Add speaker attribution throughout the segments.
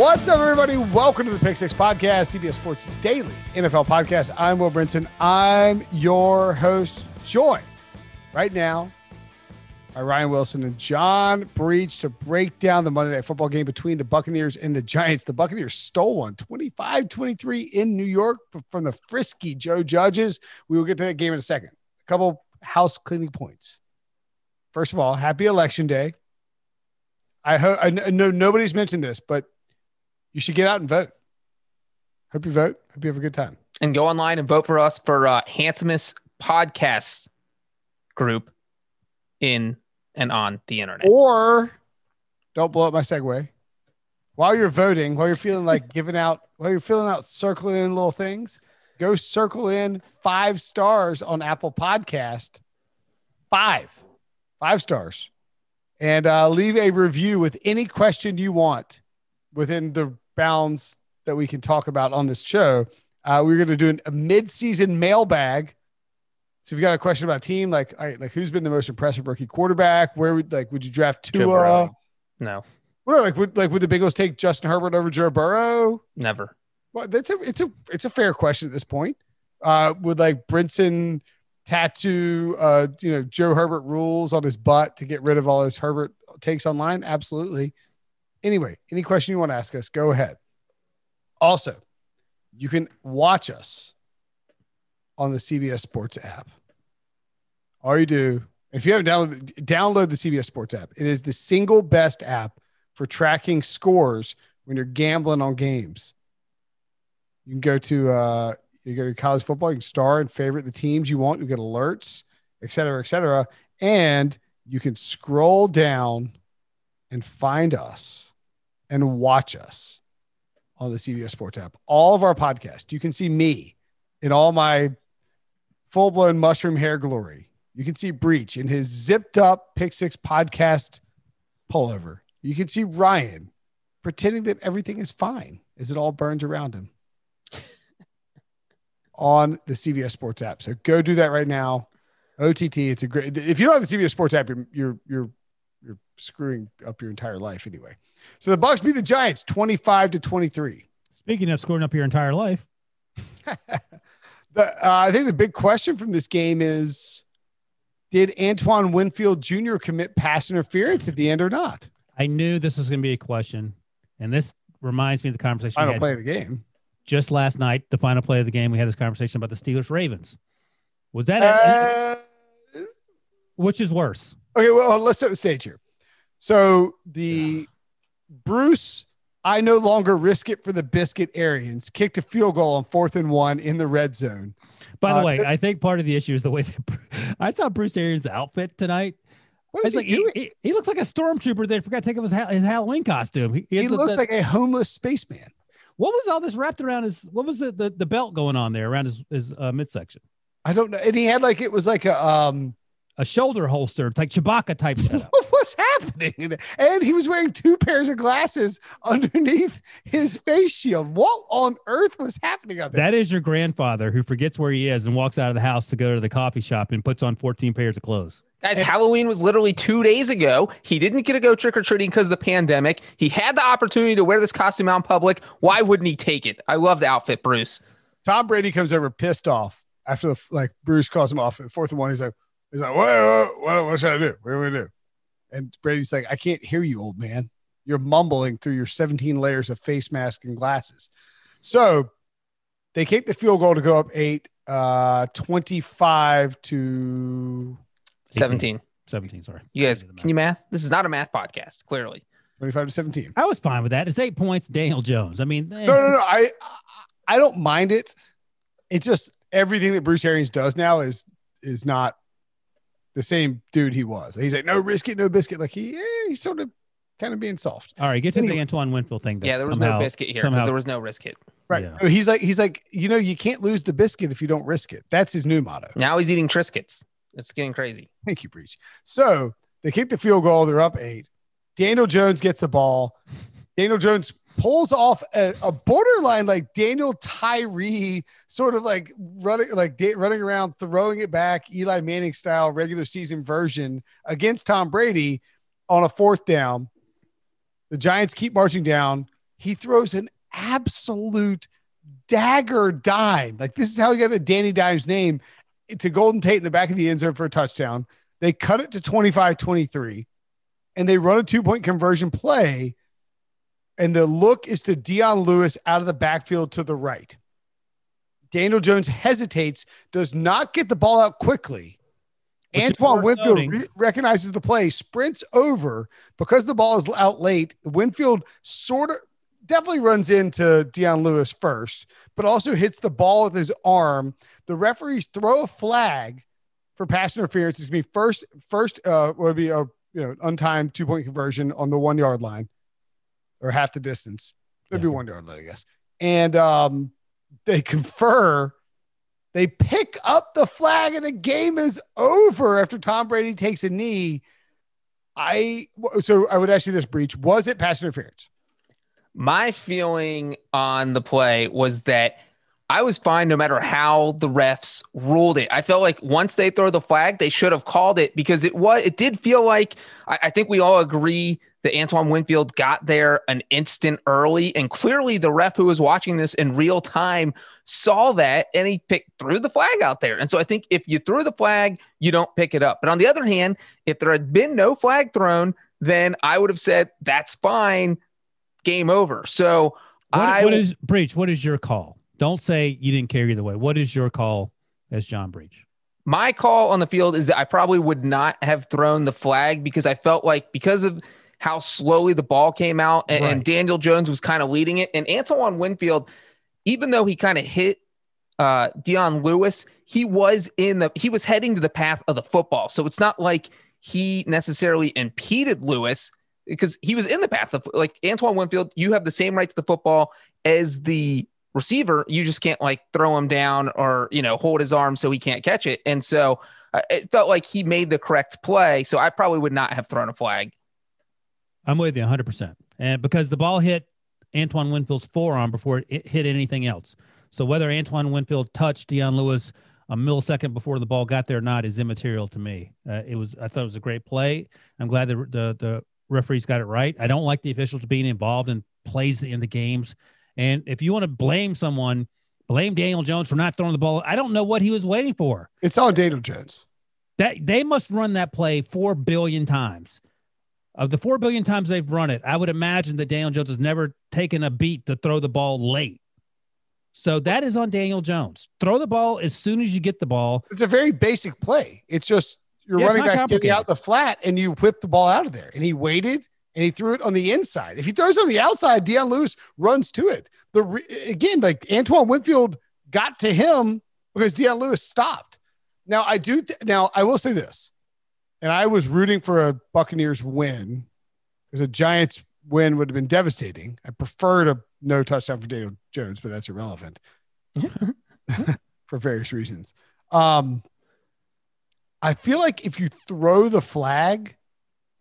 Speaker 1: What's up, everybody? Welcome to the Pick Six Podcast, CBS Sports Daily NFL Podcast. I'm Will Brinson. I'm your host, joined right now by Ryan Wilson and John Breech to break down the Monday Night Football game between the Buccaneers and the Giants. The Buccaneers stole one 25 23 in New York from the frisky Joe Judges. We will get to that game in a second. A couple house cleaning points. First of all, happy election day. I hope I know nobody's mentioned this, but you should get out and vote. Hope you vote. Hope you have a good time.
Speaker 2: And go online and vote for us for uh, handsomest podcast group in and on the internet.
Speaker 1: Or don't blow up my segue. While you're voting, while you're feeling like giving out, while you're filling out, circling in little things, go circle in five stars on Apple Podcast. Five, five stars, and uh, leave a review with any question you want within the bounds that we can talk about on this show. Uh, we're going to do an, a mid-season mailbag. So if you got a question about a team, like like who's been the most impressive rookie quarterback? Where would like would you draft Tua?
Speaker 2: No.
Speaker 1: What like would like would the Bengals take Justin Herbert over Joe Burrow?
Speaker 2: Never.
Speaker 1: Well, that's a it's a it's a fair question at this point. Uh, would like Brinson tattoo uh you know Joe Herbert rules on his butt to get rid of all his Herbert takes online? Absolutely. Anyway, any question you want to ask us, go ahead. Also, you can watch us on the CBS Sports app. All you do, if you haven't downloaded, download the CBS Sports app. It is the single best app for tracking scores when you're gambling on games. You can go to uh, you go to college football, you can star and favorite the teams you want, you get alerts, et cetera, et cetera. And you can scroll down and find us and watch us on the CBS Sports app. All of our podcasts, you can see me in all my full blown mushroom hair glory. You can see Breech in his zipped up Pick Six podcast pullover. You can see Ryan pretending that everything is fine as it all burns around him on the CBS Sports app. So go do that right now. OTT, it's a great. If you don't have the CBS Sports app, you're you're you're, you're screwing up your entire life anyway. So the Bucks beat the Giants 25 to 23.
Speaker 3: Speaking of screwing up your entire life.
Speaker 1: the, uh, I think the big question from this game is did Antoine Winfield Jr. commit pass interference at the end or not?
Speaker 3: I knew this was going to be a question. And this reminds me of the conversation
Speaker 1: final play of the game.
Speaker 3: Just last night, the final play of the game, we had this conversation about the Steelers Ravens. Was that uh, which is worse?
Speaker 1: Okay, well, let's set the stage here. So the Bruce, I no longer risk it for the biscuit Arians. Kicked a field goal on fourth and one in the red zone.
Speaker 3: By the uh, way, I think part of the issue is the way that I saw Bruce Arians' outfit tonight.
Speaker 1: What is he,
Speaker 3: like,
Speaker 1: doing?
Speaker 3: He, he, looks like a stormtrooper that forgot to take off his, his Halloween costume. He,
Speaker 1: he looks the, like a homeless spaceman.
Speaker 3: What was all this wrapped around his? What was the the, the belt going on there around his his uh, midsection?
Speaker 1: I don't know. And he had like it was like a um
Speaker 3: a shoulder holster, like Chewbacca type setup.
Speaker 1: what was was happening? And he was wearing two pairs of glasses underneath his face shield. What on earth was happening out there?
Speaker 3: That is your grandfather who forgets where he is and walks out of the house to go to the coffee shop and puts on 14 pairs of clothes.
Speaker 2: Guys, Halloween was literally two days ago. He didn't get to go trick or treating because of the pandemic. He had the opportunity to wear this costume out in public. Why wouldn't he take it? I love the outfit, Bruce.
Speaker 1: Tom Brady comes over pissed off after the like Bruce calls him off at fourth and one. He's like, he's like, what, what, what, what should I do? What do we do? And Brady's like, I can't hear you, old man. You're mumbling through your 17 layers of face mask and glasses. So they kick the field goal to go up eight, uh, 25 to
Speaker 2: 17.
Speaker 3: 17, sorry.
Speaker 2: You guys, can you math? This is not a math podcast, clearly.
Speaker 1: 25 to 17.
Speaker 3: I was fine with that. It's eight points, Daniel Jones. I mean, eh.
Speaker 1: No, no, no. I I don't mind it. It's just everything that Bruce Arians does now is is not the same dude he was. He's like, no biscuit, no biscuit. Like he eh, he's sort of kind of being soft.
Speaker 3: All right, get to
Speaker 1: Anyway.
Speaker 3: the Antoine Winfield thing.
Speaker 2: yeah, there was
Speaker 3: somehow,
Speaker 2: no biscuit here because
Speaker 3: somehow-
Speaker 2: there was no risk it.
Speaker 1: Right.
Speaker 3: Yeah.
Speaker 1: He's like he's like, you know, you can't lose the biscuit if you don't risk it. That's his new motto.
Speaker 2: Now he's eating Triscuits. It's getting crazy.
Speaker 1: Thank you, Breech. So they kick the field goal. They're up eight. Daniel Jones gets the ball. Daniel Jones pulls off a, a borderline like Daniel Tyree, sort of like running like da- running around, throwing it back, Eli Manning style regular season version against Tom Brady on a fourth down. The Giants keep marching down. He throws an absolute dagger dime. Like this is how he got the Danny Dimes name to Golden Tate in the back of the end zone for a touchdown. They cut it to 25 23 and they run a two point conversion play. And the look is to Dion Lewis out of the backfield to the right. Daniel Jones hesitates, does not get the ball out quickly. Antoine Winfield re- recognizes the play, sprints over because the ball is out late. Winfield sort of definitely runs into Dion Lewis first, but also hits the ball with his arm. The referees throw a flag for pass interference. It's gonna be first, first uh would be a you know untimed two point conversion on the one yard line or half the distance. It'd be
Speaker 3: Yeah.
Speaker 1: one yard I guess. And um they confer. They pick up the flag and the game is over after Tom Brady takes a knee. I so I would ask you this Breech was it pass interference?
Speaker 2: My feeling on the play was that I was fine no matter how the refs ruled it. I felt like once they throw the flag, they should have called it because it was it did feel like I, I think we all agree that Antoine Winfield got there an instant early. And clearly the ref who was watching this in real time saw that and he picked threw the flag out there. And so I think if you threw the flag, you don't pick it up. But on the other hand, if there had been no flag thrown, then I would have said that's fine, game over. So
Speaker 3: What,
Speaker 2: I
Speaker 3: what is Breech? What is your call? Don't say you didn't care either way. What is your call as John Breech?
Speaker 2: my call on the field is that I probably would not have thrown the flag because I felt like because of how slowly the ball came out and, and Daniel Jones was kind of leading it. And Antoine Winfield, even though he kind of hit uh, Dion Lewis, he was in the he was heading to the path of the football. So it's not like he necessarily impeded Lewis because he was in the path of like Antoine Winfield. You have the same right to the football as the receiver. You just can't like throw him down or you know hold his arm so he can't catch it. And so uh, it felt like he made the correct play. So I probably would not have thrown a flag.
Speaker 3: I'm with you 100%. And because the ball hit Antoine Winfield's forearm before it hit anything else. So whether Antoine Winfield touched Dion Lewis a millisecond before the ball got there or not is immaterial to me. Uh, it was I thought it was a great play. I'm glad the, the the referees got it right. I don't like the officials being involved in plays in the games. And if you want to blame someone, blame Daniel Jones for not throwing the ball. I don't know what he was waiting for.
Speaker 1: It's all Daniel Jones.
Speaker 3: That they must run that play four billion times. Of the four billion times they've run it, I would imagine that Daniel Jones has never taken a beat to throw the ball late. So that is on Daniel Jones. Throw the ball as soon as you get the ball.
Speaker 1: It's a very basic play. It's just you're
Speaker 3: Yeah,
Speaker 1: running back getting out the flat and you whip the ball out of there. And he waited and he threw it on the inside. If he throws it on the outside, Dion Lewis runs to it. The again, like Antoine Winfield got to him because Dion Lewis stopped. Now I do. Th- now I will say this, and I was rooting for a Buccaneers win because a Giants win would have been devastating. I preferred a no touchdown for Daniel Jones, but that's irrelevant for various reasons. Um, I feel like if you throw the flag,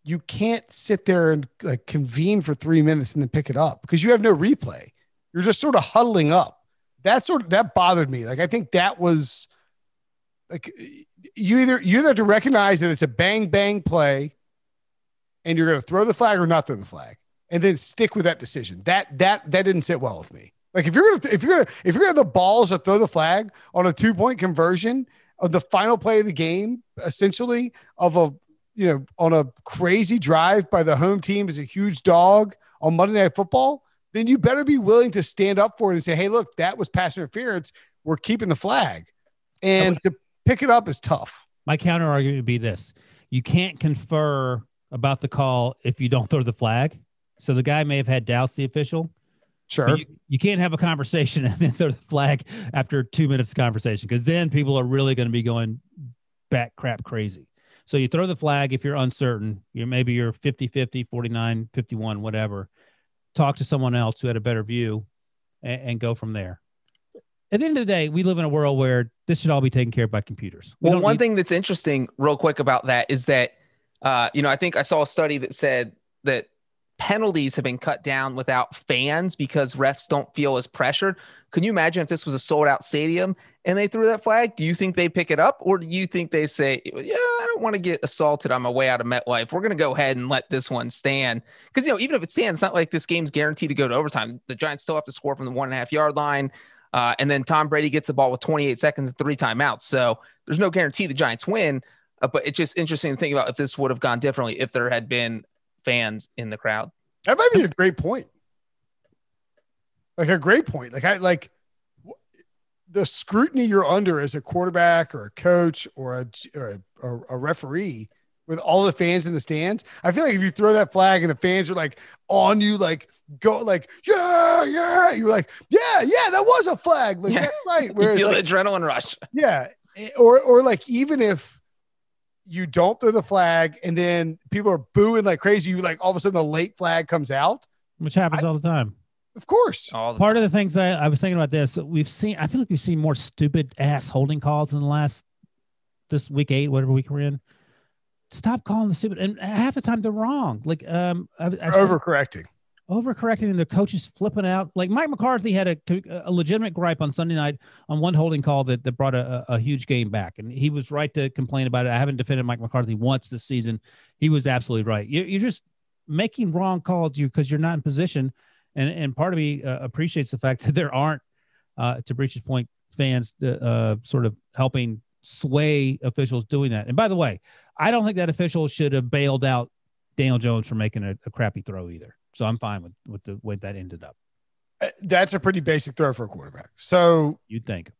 Speaker 1: you can't sit there and like convene for three minutes and then pick it up because you have no replay. You're just sort of huddling up. That sort of that bothered me. Like I think that was like you either you either have to recognize that it's a bang bang play and you're going to throw the flag or not throw the flag and then stick with that decision. That that that didn't sit well with me. Like if you're gonna if you're gonna if you're gonna have the balls to throw the flag on a two point conversion of the final play of the game, essentially of a you know on a crazy drive by the home team as a huge dog on Monday Night Football, then you better be willing to stand up for it and say, hey, look, that was pass interference. We're keeping the flag, and to pick it up is tough.
Speaker 3: My counter argument would be this: you can't confer about the call if you don't throw the flag. So the guy may have had doubts, the official.
Speaker 1: Sure.
Speaker 3: You, you, can't have a conversation and then throw the flag after two minutes of conversation because then people are really going to be going back crap crazy. So you throw the flag if you're uncertain. You're maybe you're 50 50, 49, 51, whatever. Talk to someone else who had a better view and, and go from there. At the end of the day, we live in a world where this should all be taken care of by computers.
Speaker 2: We well, one need- thing that's interesting, real quick, about that is that, uh, you know, I think I saw a study that said that penalties have been cut down without fans because refs don't feel as pressured. Can you imagine if this was a sold out stadium and they threw that flag? Do you think they pick it up or do you think they say, yeah, don't want to get assaulted on my way out of MetLife. We're going to go ahead and let this one stand. Because, you know, even if it stands, it's not like this game's guaranteed to go to overtime. The Giants still have to score from the one and a half yard line. Uh, and then Tom Brady gets the ball with 28 seconds and three timeouts. So there's no guarantee the Giants win. Uh, but it's just interesting to think about if this would have gone differently if there had been fans in the crowd.
Speaker 1: That might be a great point. Like a great point. Like I like the scrutiny you're under as a quarterback or a coach or a or a, a, referee with all the fans in the stands. I feel like if you throw that flag and the fans are like on you, like go like yeah yeah, you're like yeah yeah that was a flag. Like yeah. right.
Speaker 2: Whereas, you feel like, adrenaline rush.
Speaker 1: Yeah, eh, or or like even if you don't throw the flag and then people are booing like crazy. You like all of a sudden the late flag comes out,
Speaker 3: which happens I, all the time.
Speaker 1: Of course.
Speaker 3: All Part time. of the things that I, I, was thinking about this, we've seen, I feel like we've seen more stupid ass holding calls in the last, this week eight, whatever week we're in. Stop calling the stupid. And half the time they're wrong. Like, um, I, I
Speaker 1: overcorrecting
Speaker 3: overcorrecting and the coaches flipping out. Like Mike McCarthy had a, a legitimate gripe on Sunday night on one holding call that, that brought a, a huge game back. And he was right to complain about it. I haven't defended Mike McCarthy once this season. He was absolutely right. You're, you're just making wrong calls you because you're not in position. And, and part of me uh, appreciates the fact that there aren't, uh, to Breech's point, fans uh, sort of helping sway officials doing that. And by the way, I don't think that official should have bailed out Daniel Jones for making a, a crappy throw either. So I'm fine with with the way that ended up.
Speaker 1: Uh, that's a pretty basic throw for a quarterback. So
Speaker 3: you'd think.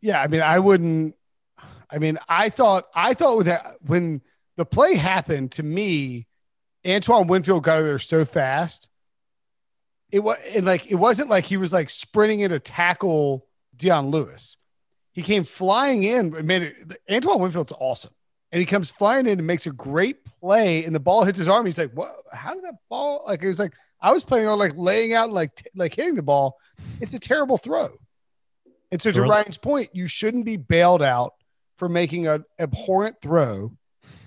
Speaker 1: Yeah, I mean, I wouldn't. I mean, I thought I thought with that when the play happened to me, Antoine Winfield got there so fast. It was and like it wasn't like he was like sprinting in to tackle Dion Lewis. He came flying in it. Antoine Winfield's awesome and he comes flying in and makes a great play, and the ball hits his arm. He's like, "What? How did that ball?" Like it was like I was playing on like laying out, and like t- like hitting the ball. It's a terrible throw. And so, to really? Ryan's point, you shouldn't be bailed out for making an abhorrent throw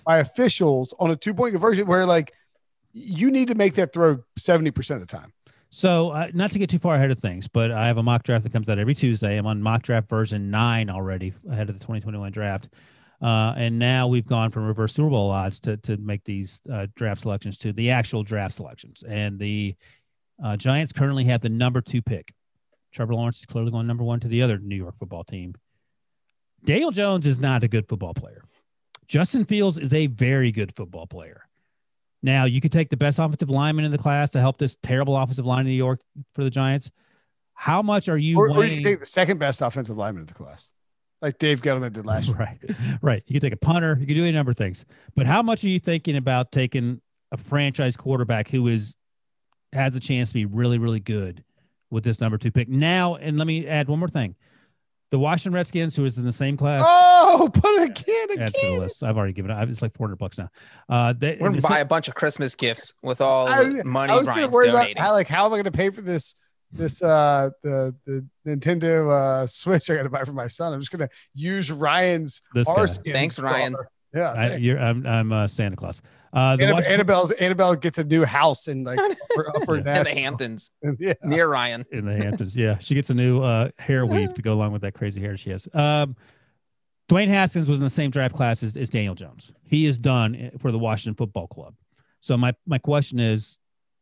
Speaker 1: by officials on a two point conversion where like you need to make that throw seventy percent of the time.
Speaker 3: So, uh, not to get too far ahead of things, but I have a mock draft that comes out every Tuesday. I'm on mock draft version nine already ahead of the 2021 draft. Uh, and now we've gone from reverse Super Bowl odds to, to make these uh, draft selections to the actual draft selections. And the uh, Giants currently have the number two pick. Trevor Lawrence is clearly going number one to the other New York football team. Daniel Jones is not a good football player. Justin Fields is a very good football player. Now, you could take the best offensive lineman in the class to help this terrible offensive line in New York for the Giants. How much are you?
Speaker 1: Or, or you take the second best offensive lineman in the class like Dave Gettleman did last year.
Speaker 3: Right, right. You can take a punter. You can do any number of things. But how much are you thinking about taking a franchise quarterback who is has a chance to be really, really good with this number two pick now? And let me add one more thing: the Washington Redskins, who is in the same class.
Speaker 1: Oh, put a kid again.
Speaker 3: Add to the list. I've already given it. It's like four hundred bucks now. Uh, they,
Speaker 2: We're gonna buy a bunch of Christmas gifts with all the money I was Brian's worry donating.
Speaker 1: About how, like, how am I going to pay for this? this uh the the Nintendo uh Switch I got to buy for my son. I'm just gonna use Ryan's
Speaker 2: this Thanks, Ryan.
Speaker 1: Yeah.
Speaker 3: I, you're, I'm I'm uh, Santa Claus. Uh, the
Speaker 1: Annab-
Speaker 3: Washington-
Speaker 1: Annabelle's Annabelle gets a new house in like upper, upper
Speaker 2: in the Hamptons
Speaker 1: Yeah.
Speaker 2: near Ryan.
Speaker 3: in the Hamptons. Yeah, she gets a new uh, hair weave to go along with that crazy hair she has. Um, Dwayne Haskins was in the same draft class as, as Daniel Jones. He is done for the Washington Football Club. So my my question is,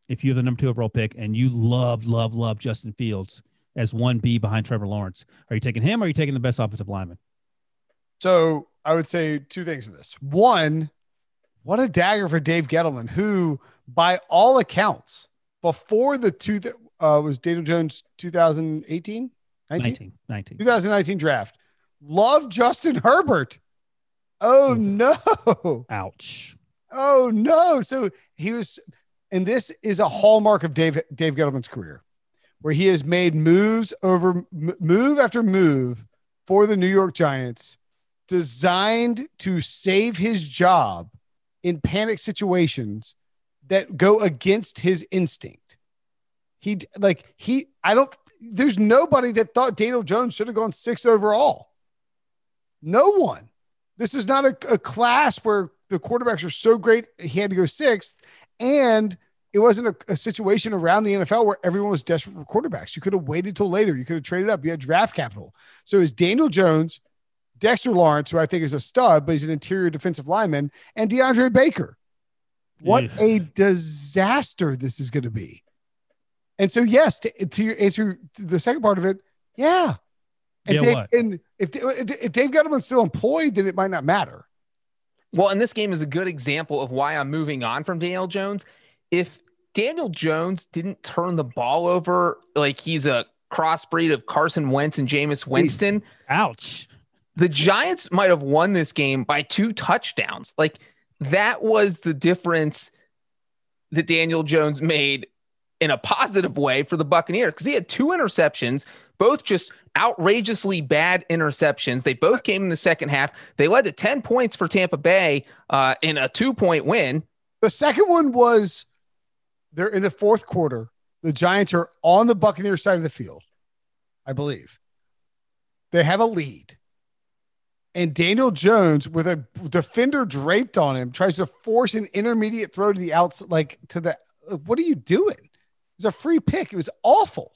Speaker 3: if you have the number two overall pick and you love love love Justin Fields as one B behind Trevor Lawrence, are you taking him or are you taking the best offensive lineman?
Speaker 1: So I would say two things in this. One, what a dagger for Dave Gettleman, who, by all accounts, before the two uh, was Daniel Jones 2018, 19?
Speaker 3: 19, 19.
Speaker 1: 2019 draft, loved Justin Herbert. Oh
Speaker 3: mm-hmm.
Speaker 1: no!
Speaker 3: Ouch.
Speaker 1: Oh no! So he was, and this is a hallmark of Dave Dave Gettleman's career, where he has made moves over move after move for the New York Giants, designed to save his job in panic situations that go against his instinct. He like he I don't. There's nobody that thought Daniel Jones should have gone six overall. No one. This is not a, a class where the quarterbacks are so great he had to go sixth, and it wasn't a, a situation around the NFL where everyone was desperate for quarterbacks. You could have waited till later. You could have traded up. You had draft capital. So it's Daniel Jones, Dexter Lawrence, who I think is a stud, but he's an interior defensive lineman, and DeAndre Baker. What
Speaker 3: Yeah.
Speaker 1: a disaster this is going to be. And so, yes, to, to answer the second part of it, yeah. And,
Speaker 3: Yeah,
Speaker 1: Dave,
Speaker 3: what?
Speaker 1: and if, if Dave Gettleman's still employed, then it might not matter.
Speaker 2: Well, and this game is a good example of why I'm moving on from Daniel Jones. If Daniel Jones didn't turn the ball over like he's a crossbreed of Carson Wentz and Jameis Winston,
Speaker 3: Ouch.
Speaker 2: the Giants might have won this game by two touchdowns. Like that was the difference that Daniel Jones made in a positive way for the Buccaneers because he had two interceptions, both just outrageously bad interceptions. They both came in the second half. They led to 10 points for Tampa Bay uh, in a two point win.
Speaker 1: The second one was they're in the fourth quarter. The Giants are on the Buccaneers side of the field, I believe. They have a lead. And Daniel Jones, with a defender draped on him, tries to force an intermediate throw to the outside, like to the. What are you doing? It's a free pick. It was awful.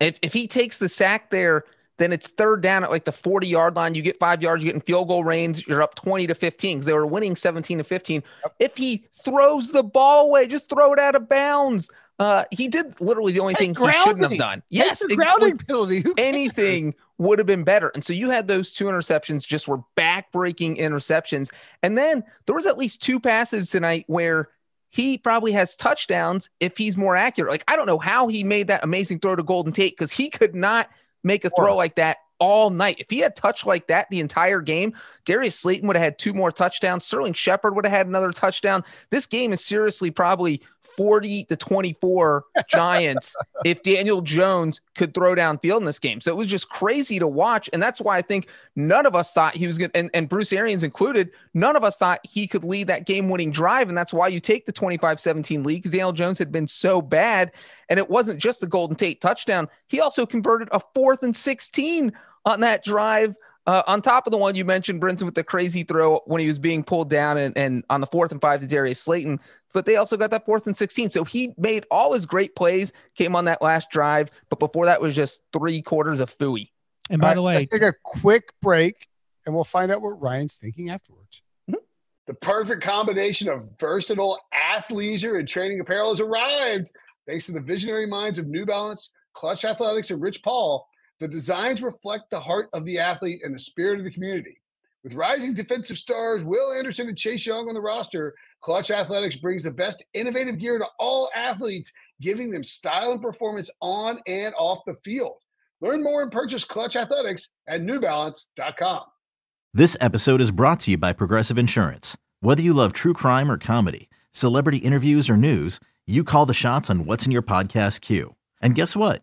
Speaker 2: If, if he takes the sack there, then it's third down at like the 40 yard line. You get five yards, you get in field goal range, you're up 20 to 15 because they were winning 17 to 15. If he throws the ball away, just throw it out of bounds. Uh, he did literally the only thing he shouldn't have done. Yes,
Speaker 1: grounding penalty.
Speaker 2: Anything would have been better. And so you had those two interceptions, just were back-breaking interceptions. And then there was at least two passes tonight where he probably has touchdowns if he's more accurate. Like I don't know how he made that amazing throw to Golden Tate because he could not make a throw like that all night. If he had touched like that the entire game, Darius Slayton would have had two more touchdowns. Sterling Shepard would have had another touchdown. This game is seriously probably 40 to 24 Giants if Daniel Jones could throw downfield in this game. So it was just crazy to watch. And that's why I think none of us thought he was going to, and, and Bruce Arians included, none of us thought he could lead that game winning drive. And that's why you take the 25 17 lead because Daniel Jones had been so bad. And it wasn't just the Golden Tate touchdown, he also converted a fourth and 16 on that drive. Uh, on top of the one you mentioned, Brinson, with the crazy throw when he was being pulled down and, and on the fourth and five to Darius Slayton, but they also got that fourth and 16. So he made all his great plays, came on that last drive, but before that was just three quarters of fooey.
Speaker 3: And by
Speaker 1: All
Speaker 3: the
Speaker 1: right,
Speaker 3: way,
Speaker 1: let's take a quick break and we'll find out what Ryan's thinking afterwards. The perfect combination of versatile athleisure and training apparel has arrived. Thanks to the visionary minds of New Balance, Clutch Athletics, and Rich Paul, the designs reflect the heart of the athlete and the spirit of the community. With rising defensive stars Will Anderson and Chase Young on the roster, Clutch Athletics brings the best innovative gear to all athletes, giving them style and performance on and off the field. Learn more and purchase Clutch Athletics at newbalance.com.
Speaker 4: This episode is brought to you by Progressive Insurance. Whether you love true crime or comedy, celebrity interviews or news, you call the shots on what's in your podcast queue. And guess what?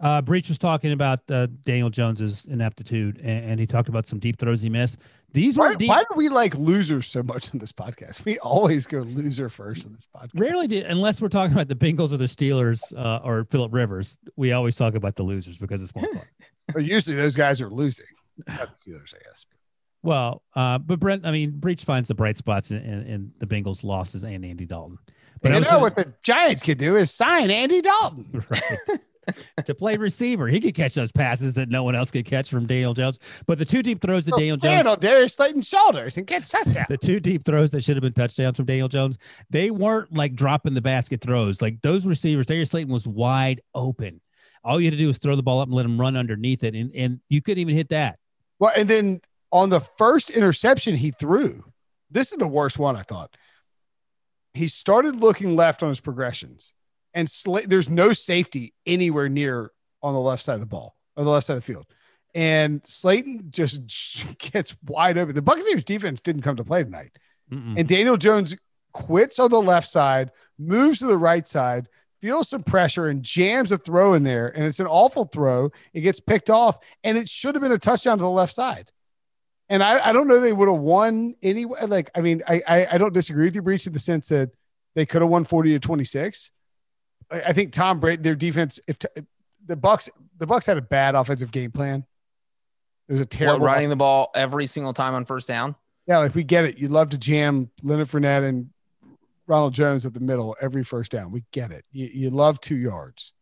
Speaker 3: Uh, Breech was talking about uh, Daniel Jones's ineptitude, and, and, he talked about some deep throws he missed. These
Speaker 1: why,
Speaker 3: were deep.
Speaker 1: Why do we like losers so much in this podcast? We always go loser first in this podcast.
Speaker 3: Rarely, do, unless we're talking about the Bengals or the Steelers uh, or Philip Rivers. We always talk about the losers because it's more fun.
Speaker 1: usually those guys are losing. Not the Steelers, I guess.
Speaker 3: Well, uh, but Brent, I mean, Breech finds the bright spots in, in, in the Bengals' losses and Andy Dalton.
Speaker 1: But you know just, what the Giants could do is sign Andy Dalton.
Speaker 3: Right. To play receiver. He could catch those passes that no one else could catch from Daniel Jones. But the two deep throws that Daniel
Speaker 1: stand
Speaker 3: Jones
Speaker 1: on Darius Slayton's shoulders and catch touchdown.
Speaker 3: The two deep throws that should have been touchdowns from Daniel Jones, they weren't like dropping the basket throws. Like those receivers, Darius Slayton was wide open. All you had to do was throw the ball up and let him run underneath it, and and you couldn't even hit that.
Speaker 1: Well, and then on the first interception he threw, this is the worst one I thought. He started looking left on his progressions and Sl- there's no safety anywhere near on the left side of the ball or the left side of the field. And Slayton just gets wide open. The Buccaneers defense didn't come to play tonight. Mm-mm. And Daniel Jones quits on the left side, moves to the right side, feels some pressure and jams a throw in there. And it's an awful throw. It gets picked off, and it should have been a touchdown to the left side. And I, I don't know they would have won anyway. Like, I mean, I, I, I don't disagree with you, Breech, in the sense that they could have won 40 to 26. I think Tom Brady, their defense, if t- the Bucks, the Bucks had a bad offensive game plan. It was a terrible
Speaker 2: what, running the ball every single time on first down.
Speaker 1: Yeah, like we get it. You love to jam Leonard Fournette and Ronald Jones at the middle every first down. We get it. You, you love two yards.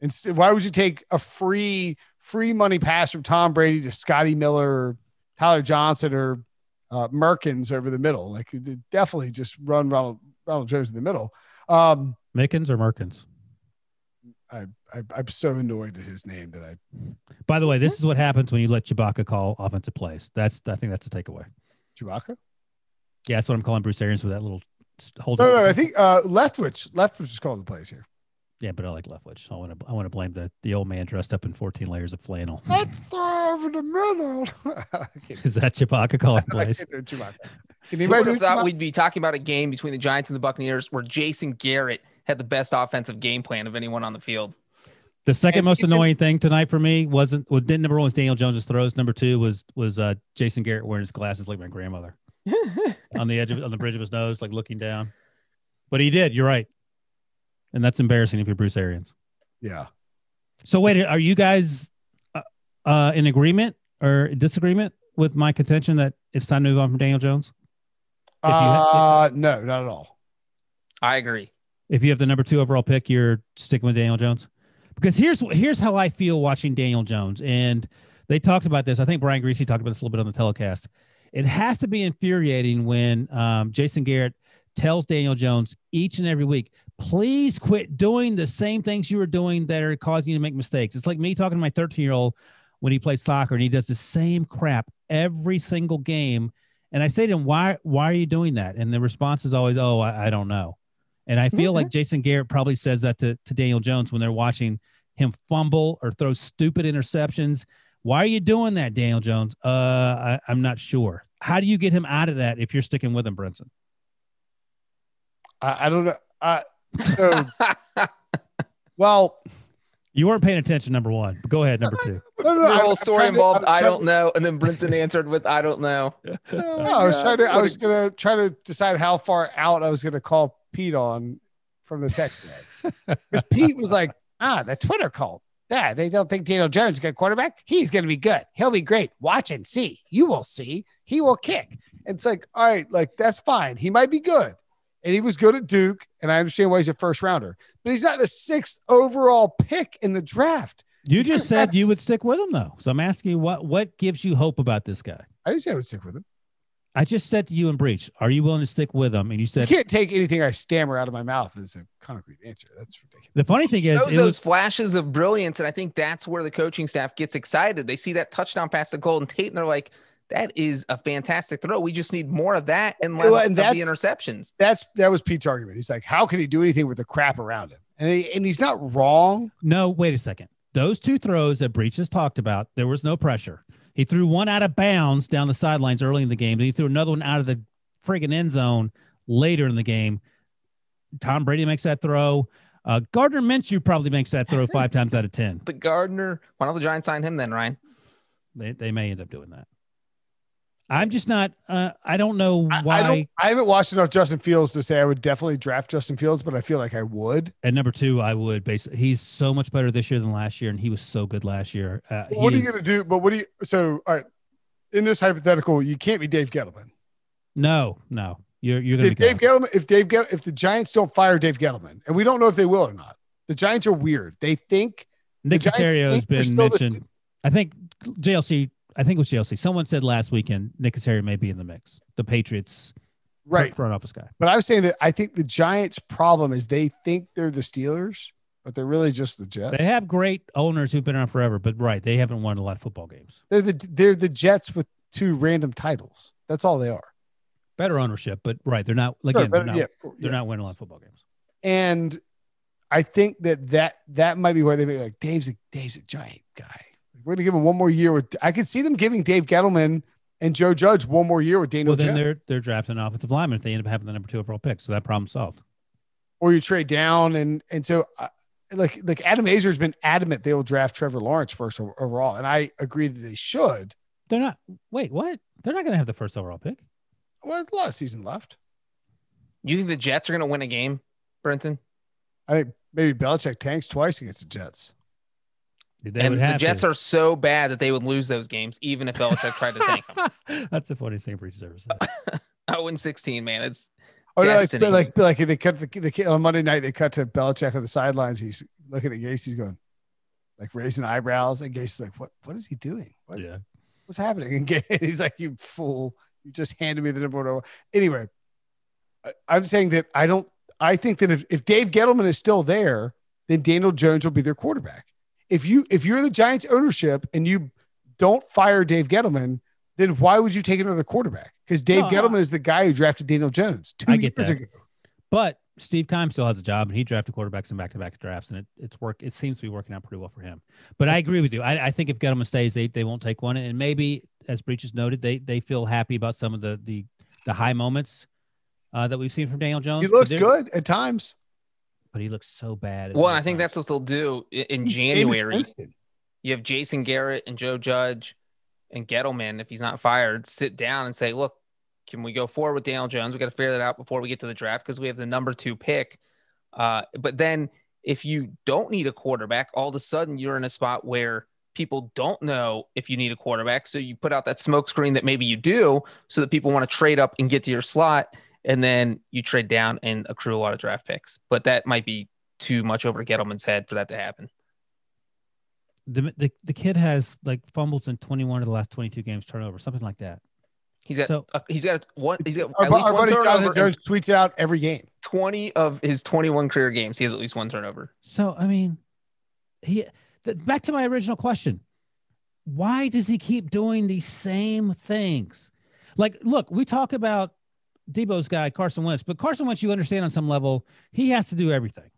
Speaker 1: And why would you take a free free money pass from Tom Brady to Scotty Miller or Tyler Johnson or uh, Merkins over the middle? Like definitely just run Ronald Ronald Jones in the middle. Um,
Speaker 3: Mickens or Merkins?
Speaker 1: I, I am so annoyed at his name that I.
Speaker 3: By the way, this is what happens when you let Chewbacca call offensive plays. That's I think that's a takeaway.
Speaker 1: Chewbacca.
Speaker 3: Yeah, that's what I'm calling Bruce Arians with that little hold.
Speaker 1: No, no, I think uh, Leftwich. Leftwich is calling the plays here.
Speaker 3: Yeah, but I like Leftwich. I want to I want to blame the the old man dressed up in 14 layers of flannel.
Speaker 1: Let's throw over the middle.
Speaker 3: is that Chewbacca calling plays?
Speaker 1: Chewbacca.
Speaker 2: Can anybody Who would have thought we'd be talking about a game between the Giants and the Buccaneers where Jason Garrett had the best offensive game plan of anyone on the field.
Speaker 3: The second and most annoying thing tonight for me wasn't well, didn't number one was Daniel Jones's throws. Number two was was uh, Jason Garrett wearing his glasses like my grandmother on the edge of on the bridge of his nose, like looking down. But he did. You're right, and that's embarrassing if you're Bruce Arians.
Speaker 1: Yeah.
Speaker 3: So wait, are you guys uh, uh, in agreement or disagreement with my contention that it's time to move on from Daniel Jones?
Speaker 1: If uh, if, no, not at all.
Speaker 2: I agree
Speaker 3: if you have the number two overall pick, you're sticking with Daniel Jones. Because here's here's how I feel watching Daniel Jones, and they talked about this. I think Brian Griese talked about this a little bit on the telecast. It has to be infuriating when um, Jason Garrett tells Daniel Jones each and every week, please quit doing the same things you were doing that are causing you to make mistakes. It's like me talking to my 13 year old when he plays soccer and he does the same crap every single game. And I say to him, why, why are you doing that? And the response is always, oh, I, I don't know. And I feel like Jason Garrett probably says that to, to Daniel Jones when they're watching him fumble or throw stupid interceptions. Why are you doing that, Daniel Jones? Uh, I, am not sure. How do you get him out of that if you're sticking with him, Brinson?
Speaker 1: I, I don't know. Uh, so, well,
Speaker 3: you weren't paying attention, number one. But go ahead, number two.
Speaker 2: No, no, the whole story involved, I don't know, and then Brinson answered with, "I don't know."
Speaker 1: Oh, I was trying to. I was gonna try to decide how far out I was gonna call Pete on from the text Because Pete was like, ah, the Twitter cult. Yeah, they don't think Daniel Jones is a good quarterback. He's going to be good. He'll be great. Watch and see. You will see. He will kick. And it's like, all right, like that's fine. He might be good. And he was good at Duke. And I understand why he's a first rounder, but he's not the sixth overall pick in the draft.
Speaker 3: You just said you would stick with him, though. So I'm asking you, what what gives you hope about this guy?
Speaker 1: I didn't say I would stick with him.
Speaker 3: I just said to you in Breech, are you willing to stick with them? And you said
Speaker 1: you can't take anything I stammer out of my mouth as a concrete answer. That's ridiculous.
Speaker 3: The funny thing is,
Speaker 2: those, those was, flashes of brilliance, and I think that's where the coaching staff gets excited. They see that touchdown pass to Golden Tate, and they're like, "That is a fantastic throw. We just need more of that and less well, and of the interceptions."
Speaker 1: That's that was Pete's argument. He's like, "How can he do anything with the crap around him?" And he, and he's not wrong.
Speaker 3: No, wait a second. Those two throws that Breech has talked about, there was no pressure. He threw one out of bounds down the sidelines early in the game. Then he threw another one out of the friggin' end zone later in the game. Tom Brady makes that throw. Uh, Gardner Minshew probably makes that throw five times out of ten.
Speaker 2: The Gardner. Why don't the Giants sign him then, Ryan?
Speaker 3: They they may end up doing that. I'm just not. Uh, I don't know why.
Speaker 1: I, don't, I haven't watched enough Justin Fields to say I would definitely draft Justin Fields, but I feel like I would.
Speaker 3: At number two, I would basically. He's so much better this year than last year, and he was so good last year. Uh,
Speaker 1: what are you going to do? But what do you? So, all right. In this hypothetical, you can't be Dave Gettleman.
Speaker 3: No, no. You're you're going to
Speaker 1: Dave Gettleman, if Dave Get, if the Giants don't fire Dave Gettleman, and we don't know if they will or not, the Giants are weird. They think
Speaker 3: Nick Caserio has been
Speaker 1: still the-
Speaker 3: mentioned. I think JLC. I think it was JLC. Someone said last weekend Nick Caserio may be in the mix. The Patriots
Speaker 1: right.
Speaker 3: front office guy.
Speaker 1: But I was saying that I think the Giants' problem is they think they're the Steelers, but they're really just the Jets.
Speaker 3: They have great owners who've been around forever, but right, they haven't won a lot of football games.
Speaker 1: They're the they're the Jets with two random titles. That's all they are.
Speaker 3: Better ownership, but right, they're not.
Speaker 1: Sure,
Speaker 3: Again,
Speaker 1: but
Speaker 3: they're not.
Speaker 1: yeah,
Speaker 3: They're
Speaker 1: yeah.
Speaker 3: not winning a lot of football games.
Speaker 1: And I think that that that might be why they be like Dave's a Dave's a giant guy. We're gonna give him one more year with. I could see them giving Dave Gettleman and Joe Judge one more year with Daniel
Speaker 3: Well, then
Speaker 1: Jones.
Speaker 3: they're they're drafting an offensive lineman if they end up having the number two overall pick. So that problem solved.
Speaker 1: or you trade down and and so uh, like like Adam Azer has been adamant they will draft Trevor Lawrence first overall, and I agree that they should.
Speaker 3: They're not. Wait, what? They're not going to have the first overall pick.
Speaker 1: Well, there's a lot of season left.
Speaker 2: You think the Jets are going to win a game, Brenton?
Speaker 1: I think maybe Belichick tanks twice against the Jets.
Speaker 3: They
Speaker 2: and
Speaker 3: would
Speaker 2: the Jets
Speaker 3: to.
Speaker 2: are so bad that they would lose those games, even if Belichick tried to tank them.
Speaker 3: That's the funniest thing for each service.
Speaker 2: Oh, and 16, man. It's
Speaker 1: Oh, no, like, like like they cut the, the on Monday night. They cut to Belichick on the sidelines. He's looking at Gase. He's going like raising eyebrows, and Gase's like, "What? What is he doing? What,
Speaker 3: yeah.
Speaker 1: what's happening?" And Gase, he's like, "You fool! You just handed me the number one." Anyway, I- I'm saying that I don't. I think that if, if Dave Gettleman is still there, then Daniel Jones will be their quarterback. If you if you're the Giants ownership and you don't fire Dave Gettleman, then why would you take another quarterback? Because Dave
Speaker 3: No,
Speaker 1: Gettleman is the guy who drafted Daniel Jones two
Speaker 3: I get
Speaker 1: years
Speaker 3: that.
Speaker 1: ago.
Speaker 3: But Steve Keim still has a job, and he drafted quarterbacks in back-to-back drafts, and it, it's work. It seems to be working out pretty well for him. But I agree with you. I, I think if Gettleman stays, they they won't take one, and maybe as Breech's noted, they they feel happy about some of the the the high moments uh, that we've seen from Daniel Jones.
Speaker 1: He looks good at times.
Speaker 3: But he looks so bad.
Speaker 2: well, I think that's what they'll do in
Speaker 1: Jameis
Speaker 2: January. You have Jason Garrett and Joe Judge and Gettleman, if he's not fired, sit down and say, look, can we go forward with Daniel Jones? We got to figure that out before we get to the draft because we have the number two pick. Uh, but then if you don't need a quarterback, all of a sudden you're in a spot where people don't know if you need a quarterback. So you put out that smoke screen that maybe you do so that people want to trade up and get to your slot. And then you trade down and accrue a lot of draft picks. But that might be too much over Gettleman's head for that to happen.
Speaker 3: the, the the kid has like fumbles in 21 of the last 22 games turnover, something like that.
Speaker 2: He's got
Speaker 3: So-
Speaker 2: uh, he's got one he's got
Speaker 1: Our,
Speaker 2: at least
Speaker 1: our
Speaker 2: one
Speaker 1: buddy
Speaker 2: turnover
Speaker 1: Jonathan
Speaker 2: in
Speaker 1: Jones tweets out every game.
Speaker 2: 20 of his 21 career games. He has at least one turnover.
Speaker 3: So I mean, he th- back to my original question: Why does he keep doing these same things? Like, look, we talk about Debo's guy Carson Wentz, but Carson Wentz, you understand on some level, he has to do everything,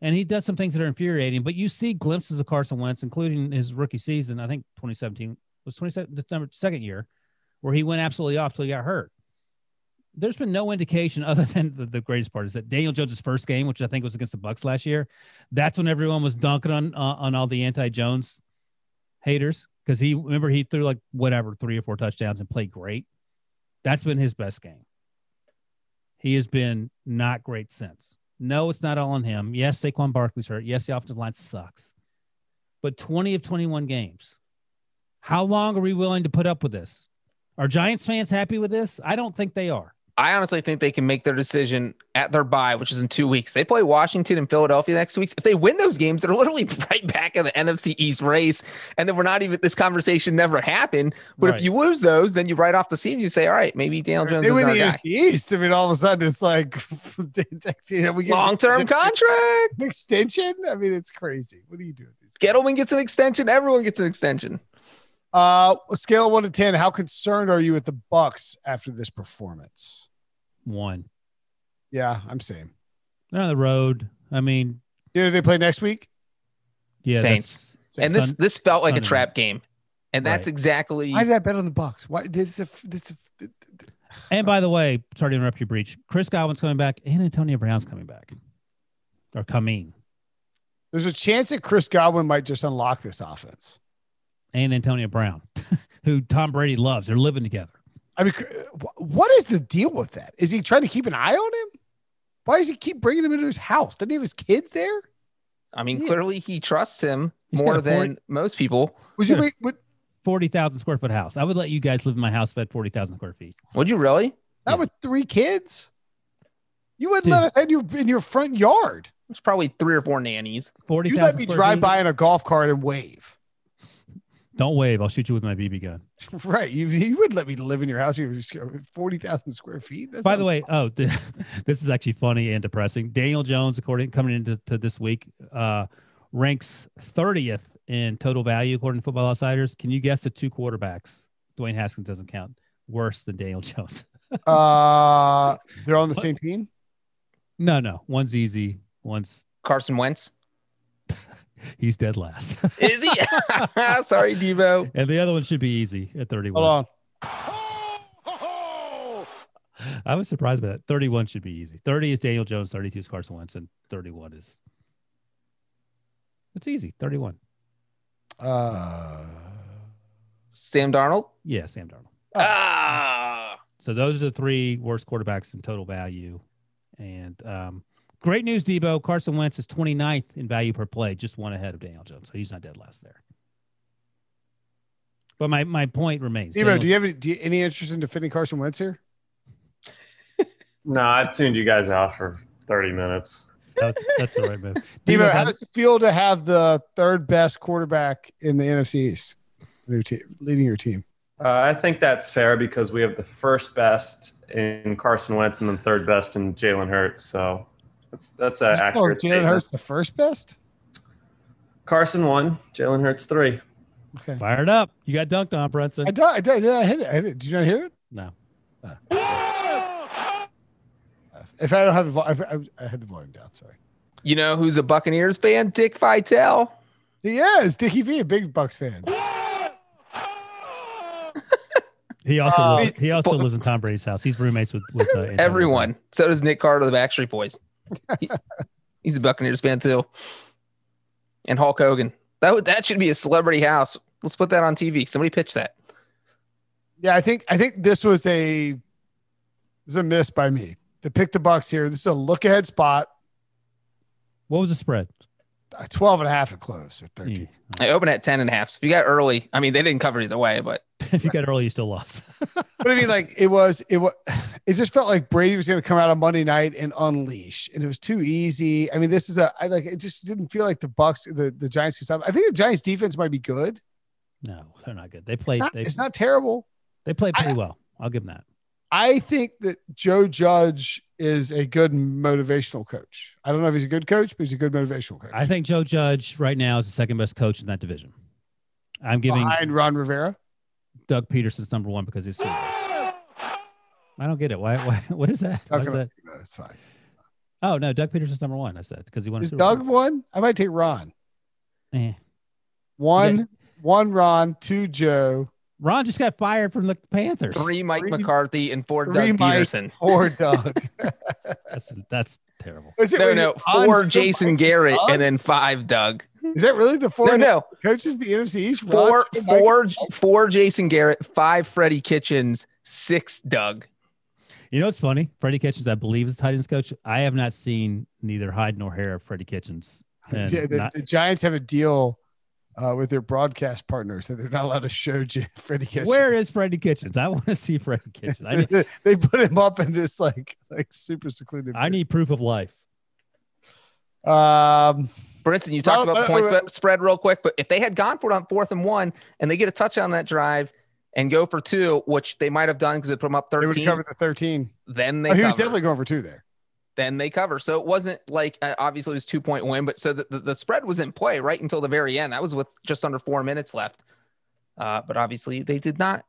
Speaker 3: and he does some things that are infuriating. But you see glimpses of Carson Wentz, including his rookie season. I think 2017 was 27 the second year, where he went absolutely off till he got hurt. There's been no indication other than the, the greatest part is that Daniel Jones' first game, which I think was against the Bucks last year, that's when everyone was dunking on uh, on all the anti-Jones haters because he remember he threw like whatever three or four touchdowns and played great. That's been his best game. He has been not great since. No, it's not all on him. Yes, Saquon Barkley's hurt. Yes, the offensive line sucks. But 20 of 21 games. How long are we willing to put up with this? Are Giants fans happy with this? I don't think they are.
Speaker 2: I honestly think they can make their decision at their bye, which is in two weeks. They play Washington and Philadelphia next week. If they win those games, they're literally right back in the NFC East race. And then we're not even this conversation never happened. But
Speaker 3: Right.
Speaker 2: if you lose those, then you write off the season. You say, all right, maybe Daniel Jones
Speaker 1: They
Speaker 2: is
Speaker 1: win
Speaker 2: our
Speaker 1: the
Speaker 2: guy.
Speaker 1: NFC East. I mean, all of a sudden it's like you know, we
Speaker 2: Long term contract.
Speaker 1: extension. I mean, it's crazy. What are you doing?
Speaker 2: Gettleman gets an extension. Everyone gets an extension.
Speaker 1: Uh, scale of one to ten. How concerned are you with the Bucks after this performance?
Speaker 3: One.
Speaker 1: Yeah, I'm same.
Speaker 3: They're on the road. I mean,
Speaker 1: You know, they play next week.
Speaker 3: yeah,
Speaker 2: Saints.
Speaker 3: that's-
Speaker 2: And this
Speaker 3: Sun-
Speaker 2: this felt like a trap game. And that's
Speaker 3: Right.
Speaker 2: exactly
Speaker 1: Why did I bet on the Bucks? Why? This a. This a
Speaker 3: And by the way, sorry to interrupt you, Breech. Chris Godwin's coming back and Antonio Brown's coming back. Or coming.
Speaker 1: There's a chance that Chris Godwin might just unlock this offense.
Speaker 3: And Antonio Brown, who Tom Brady loves. They're living together.
Speaker 1: I mean, what is the deal with that? Is he trying to keep an eye on him? Why does he keep bringing him into his house? Doesn't he have his kids there?
Speaker 2: I mean,
Speaker 3: Yeah.
Speaker 2: clearly he trusts him
Speaker 3: He's
Speaker 2: more
Speaker 3: a
Speaker 2: than
Speaker 3: forty-
Speaker 2: most people.
Speaker 1: Would you
Speaker 3: Yeah.
Speaker 1: wait? Would,
Speaker 3: 40,000 square foot house. I would let you guys live in my house if I had 40,000 square feet.
Speaker 2: Would you really?
Speaker 1: not
Speaker 3: Yeah.
Speaker 1: with three kids? You wouldn't
Speaker 3: Dude.
Speaker 1: let us in your in your front yard.
Speaker 2: There's probably three or four nannies.
Speaker 3: Forty.
Speaker 1: You let me drive
Speaker 3: feet?
Speaker 1: by in a golf cart and wave.
Speaker 3: Don't wave. I'll shoot you with my BB gun.
Speaker 1: Right. You, you would let me live in your house. You forty thousand square feet. That's
Speaker 3: By the way, oh, th- this is actually funny and depressing. Daniel Jones, according coming into to this week, uh, ranks 30th in total value according to Football Outsiders. Can you guess the two quarterbacks? Dwayne Haskins doesn't count. Worse than Daniel Jones.
Speaker 1: uh, they're on the
Speaker 3: What?
Speaker 1: same team.
Speaker 3: No, no. One's easy. One's
Speaker 2: Carson Wentz.
Speaker 3: He's dead last.
Speaker 2: Is he? Sorry, Debo.
Speaker 3: and the other one should be easy at 31.
Speaker 1: Hold on.
Speaker 3: I was surprised by that. 31 should be easy. 30 is Daniel Jones, 32 is Carson Wentz, and 31 is it's easy. 31.
Speaker 1: Uh,
Speaker 2: Sam Darnold.
Speaker 3: Yeah, Sam Darnold.
Speaker 1: Oh.
Speaker 2: Ah.
Speaker 3: So those are the three worst quarterbacks in total value. And um, great news, Debo. Carson Wentz is 29th in value per play, just one ahead of Daniel Jones. So he's not dead last there. But my, my point remains.
Speaker 1: Debo,
Speaker 3: Daniel-
Speaker 1: do you have any, do you, any interest in defending Carson Wentz here?
Speaker 5: No, I've tuned you guys out for 30 minutes.
Speaker 3: that's, that's the right move.
Speaker 1: Debo,
Speaker 3: Debo,
Speaker 1: how
Speaker 3: how-
Speaker 1: does it feel to have the third best quarterback in the NFC East, Your team- leading your team?
Speaker 5: Uh, I think that's fair because we have the first best in Carson Wentz and then third best in Jalen Hurts. So that's that's an
Speaker 1: Oh,
Speaker 5: accurate
Speaker 1: Jalen
Speaker 5: statement.
Speaker 1: Hurts the first best.
Speaker 5: Carson one, Jalen Hurts three.
Speaker 1: Okay,
Speaker 3: fired up. You got dunked on, Brinson.
Speaker 1: I did. I did. I hit it. I hit it. Did you not hear it?
Speaker 3: No.
Speaker 1: If I don't have the, vo- I, I, I had the volume down. Sorry.
Speaker 2: You know who's a Buccaneers fan? Dick Vitale.
Speaker 1: He is Dickie V, a big Bucks fan.
Speaker 3: He also
Speaker 1: Uh,
Speaker 3: lives, he also
Speaker 2: but-
Speaker 3: lives in Tom Brady's house. He's roommates with with uh,
Speaker 2: Everyone. So does Nick Carter, the Backstreet Boys. He- he's a Buccaneers fan too. And Hulk Hogan. That would that should be a celebrity house. Let's put that on TV. Somebody pitch that.
Speaker 1: Yeah, I think I think this was a this is a miss by me to pick the Bucks here. This is a look ahead spot.
Speaker 3: What was the spread?
Speaker 1: Uh, 12 and a half at close or 13.
Speaker 2: I open at 10 and a half. So if you got early, I mean, they didn't cover either way, but
Speaker 3: if you got early, you still lost.
Speaker 1: But I mean, like it was, it was, it just felt like Brady was going to come out on Monday night and unleash, and it was too easy. I mean, this is a, I like, it just didn't feel like the Bucks, the the Giants could stop. I think the Giants defense might be good.
Speaker 3: no, they're not good. They played.
Speaker 1: Not-
Speaker 3: They,
Speaker 1: it's not terrible.
Speaker 3: they played
Speaker 1: I-
Speaker 3: pretty well. I'll give them that.
Speaker 1: I think that Joe Judge is a good motivational coach. I don't know if he's a good coach, but he's a good motivational coach.
Speaker 3: I think Joe Judge right now is the second best coach in that division. I'm giving
Speaker 1: behind Ron Rivera.
Speaker 3: Doug Pederson's number one because he's. Super I don't get it. Why? Why? What is that? Why is that?
Speaker 1: That's fine.
Speaker 3: Oh no, Doug Pederson's number one. I said because he won.
Speaker 1: Is
Speaker 3: Super Bowl.
Speaker 1: Doug one? I might take Ron.
Speaker 3: Eh.
Speaker 1: One, one Ron, two Joe,
Speaker 3: Ron just got fired from the Panthers.
Speaker 2: three Mike
Speaker 1: Three-
Speaker 2: McCarthy and four
Speaker 1: three
Speaker 2: Doug
Speaker 1: Mike.
Speaker 2: Pederson.
Speaker 1: or Doug.
Speaker 3: That's that's terrible.
Speaker 1: Is it
Speaker 2: No, no, four Jason
Speaker 1: Mike,
Speaker 2: Garrett
Speaker 1: Doug?
Speaker 2: and then five Doug.
Speaker 1: Is that really the four
Speaker 2: No, no,
Speaker 1: coaches the NFC East? Ron,
Speaker 2: four,
Speaker 1: Mike,
Speaker 2: four,
Speaker 1: and Doug?
Speaker 2: four Jason Garrett, five Freddie Kitchens, six Doug.
Speaker 3: You know what's funny? Freddie Kitchens, I believe, is the Titans coach. I have not seen neither hide nor hair of Freddie Kitchens. And
Speaker 1: Yeah, the,
Speaker 3: not-
Speaker 1: the Giants have a deal uh, with their broadcast partners that they're not allowed to show J- Freddie Kitchens.
Speaker 3: where is Freddie Kitchens? I want to see Freddie Kitchens. I need,
Speaker 1: they put him up in this like like super secluded.
Speaker 3: I need proof of life.
Speaker 1: Um,
Speaker 2: Brinson, you talked
Speaker 1: Well,
Speaker 2: about
Speaker 1: uh,
Speaker 2: points
Speaker 1: uh,
Speaker 2: spread real quick, but if they had gone for it on fourth and one and they get a touchdown on that drive and go for two, which they might have done because it put them up thirteen.
Speaker 1: they would
Speaker 2: 13,
Speaker 1: have covered the thirteen.
Speaker 2: then they
Speaker 1: Oh, he was definitely going for two there.
Speaker 2: Then they cover. So it wasn't like uh, obviously it was two point win, but so the, the, the spread was in play right until the very end. That was with just under four minutes left. Uh, but obviously they did not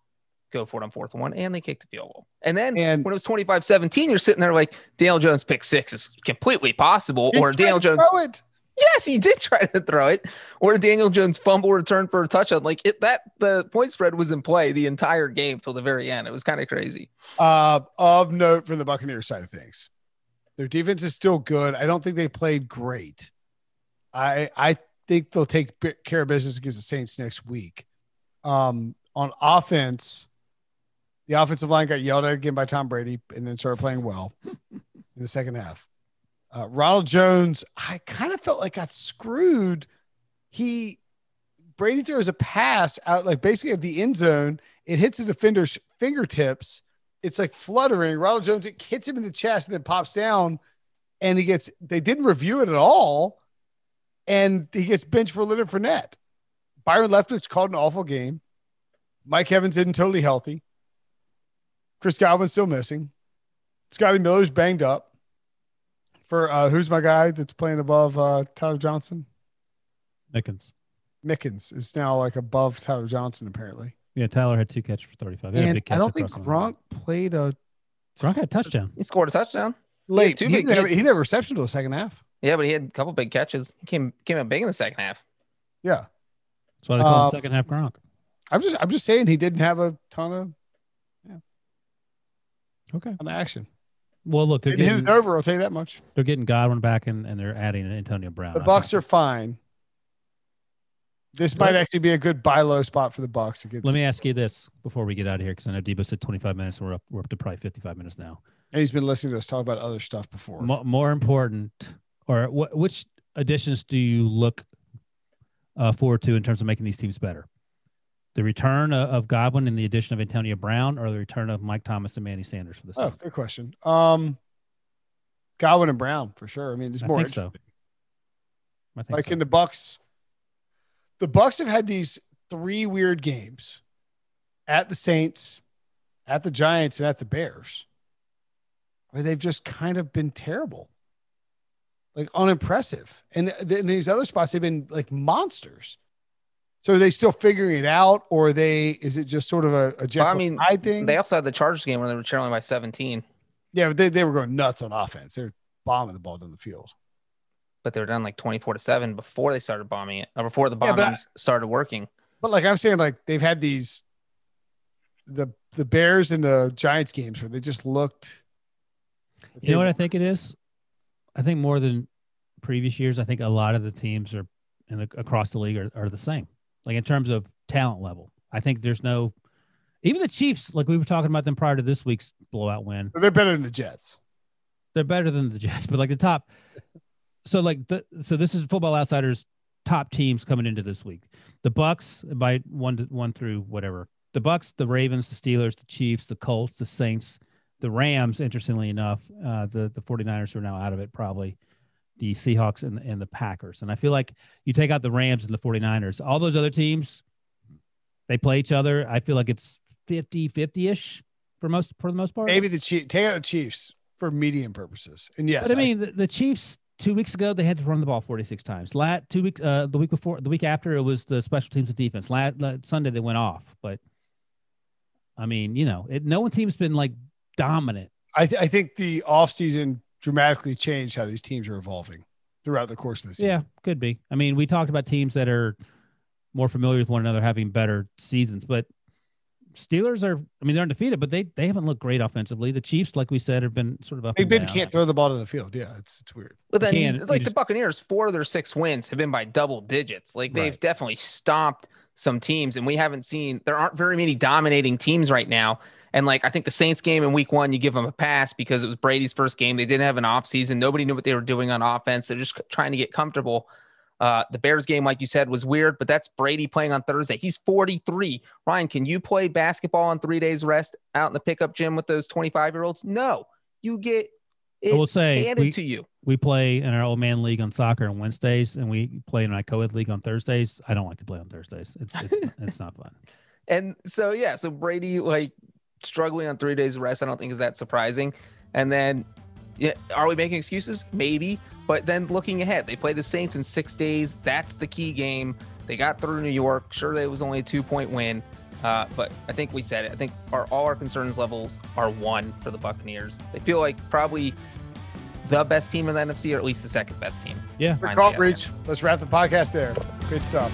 Speaker 2: go for it on fourth and one and they kicked the field goal. And then
Speaker 1: And-
Speaker 2: when it was 25 17, you're sitting there like Daniel Jones pick six is completely possible, or Daniel Jones.
Speaker 1: throw it.
Speaker 2: Yes, he did try to throw it, or Daniel Jones fumble return for a touchdown. Like it, that the point spread was in play the entire game till the very end. It was kind of crazy.
Speaker 1: Uh, of note from the Buccaneers side of things, their defense is still good. I don't think they played great. I I think they'll take care of business against the Saints next week. Um, on offense, the offensive line got yelled at again by Tom Brady and then started playing well in the second half. Uh, Ronald Jones, I kind of felt like got screwed. He Brady throws a pass out like basically at the end zone. It hits the defender's fingertips. It's like fluttering. Ronald Jones it hits him in the chest and then pops down, and he gets. They didn't review it at all, and he gets benched for Leonard Fournette. Byron Leftwich called an awful game. Mike Evans isn't totally healthy. Chris Godwin's still missing. Scotty Miller's banged up for uh, who's my guy that's playing above uh, Tyler Johnson?
Speaker 3: Mickens.
Speaker 1: Mickens is now like above Tyler Johnson apparently.
Speaker 3: Yeah, Tyler had two catches for 35.
Speaker 1: And I don't think Gronk played a
Speaker 3: Gronk had a touchdown.
Speaker 2: He scored a touchdown.
Speaker 1: Late. He, he, never, he never reception to the second half.
Speaker 2: Yeah, but he had a couple big catches. He came came out big in the second half.
Speaker 1: Yeah.
Speaker 3: That's why they call uh, him second half Gronk.
Speaker 1: I'm just I'm just saying he didn't have a ton of yeah.
Speaker 3: Okay.
Speaker 1: On action.
Speaker 3: Well, look, they're
Speaker 1: getting, his over. I'll tell you that much.
Speaker 3: They're getting Godwin back, and, and they're adding Antonio Brown.
Speaker 1: The Bucks are fine. This might actually be a good buy low spot for the Bucks. Against
Speaker 3: Let me ask you this before we get out of here, because I know Debo said 25 minutes, and we're up we're up to probably 55 minutes now.
Speaker 1: And he's been listening to us talk about other stuff before.
Speaker 3: More, more important, or wh- which additions do you look uh, forward to in terms of making these teams better? the return of Godwin and the addition of Antonio Brown, or the return of Mike Thomas and Manny Sanders for this?
Speaker 1: Oh, season? good question. Um, Godwin and Brown for sure. I mean, it's more.
Speaker 3: I think so.
Speaker 1: I think like so. in the Bucks, the Bucks have had these three weird games at the Saints, at the Giants, and at the Bears, where they've just kind of been terrible, like unimpressive. And in these other spots, they've been like monsters. So are they still figuring it out, or they is it just sort of a, a well, I mean, Hyde thing?
Speaker 2: They also had the Chargers game where they were trailing by 17.
Speaker 1: Yeah, they, they were going nuts on offense. They're bombing the ball down the field.
Speaker 2: But they were done like 24 to 7 before they started bombing it, or before the bombings yeah, started working.
Speaker 1: But like I'm saying, like they've had these the the Bears and the Giants games where they just looked.
Speaker 3: You know what I think it is? I think more than previous years, I think a lot of the teams are in the, across the league are, are the same like in terms of talent level. I think there's no, even the Chiefs, like we were talking about them prior to this week's blowout win.
Speaker 1: They're better than the Jets.
Speaker 3: They're better than the Jets, but like the top. So like the so this is Football Outsiders top teams coming into this week. The Bucks by one to one through whatever. The Bucks, the Ravens, the Steelers, the Chiefs, the Colts, the Saints, the Rams. Interestingly enough, uh, the the 49ers are now out of it probably the Seahawks and, and the Packers. And I feel like you take out the Rams and the 49ers, all those other teams, they play each other. I feel like it's 50 50 ish for most for the most part.
Speaker 1: Maybe the Chiefs take out the Chiefs for medium purposes. And yes,
Speaker 3: but I mean I, the, the, Chiefs two weeks ago they had to run the ball 46 times. Lat two weeks uh the week before the week after it was the special teams of defense. Lat, lat Sunday they went off, but I mean, you know, it, no one team's been like dominant.
Speaker 1: I, th- I think the offseason dramatically changed how these teams are evolving throughout the course of the season.
Speaker 3: Yeah, could be. I mean, we talked about teams that are more familiar with one another having better seasons, but Steelers are. I mean, they're undefeated, but they they haven't looked great offensively. The Chiefs, like we said, have been sort of up.
Speaker 1: Big Ben can't throw the ball to the field. Yeah, it's it's weird.
Speaker 2: But then, you, like just, the Buccaneers, four of their six wins have been by double digits. Like they've right. definitely stomped some teams, and we haven't seen. There aren't very many dominating teams right now. And like I think the Saints game in week one, you give them a pass because it was Brady's first game. They didn't have an off season. Nobody knew what they were doing on offense. They're just trying to get comfortable. Uh, the Bears game, like you said, was weird, but that's Brady playing on Thursday. He's 43. Ryan, can you play basketball on three days rest out in the pickup gym with those 25 year olds? No, you get it I will say handed we, to you.
Speaker 3: We play in our old man league on soccer on Wednesdays, and we play in my co-ed league on Thursdays. I don't like to play on Thursdays. It's it's it's not fun.
Speaker 2: And so yeah, so Brady like struggling on three days rest, I don't think is that surprising. And then, yeah, are we making excuses? Maybe. But then looking ahead, they play the Saints in six days. That's the key game. They got through New York. Sure, it was only a two point win. Uh, but I think we said it. I think our all our concerns levels are one for the Buccaneers. They feel like probably the best team in the NFC or at least the second best team.
Speaker 3: Yeah.
Speaker 1: Good
Speaker 2: Behind
Speaker 1: call,
Speaker 2: Seattle.
Speaker 1: Breech. Let's wrap the podcast there. Good stuff.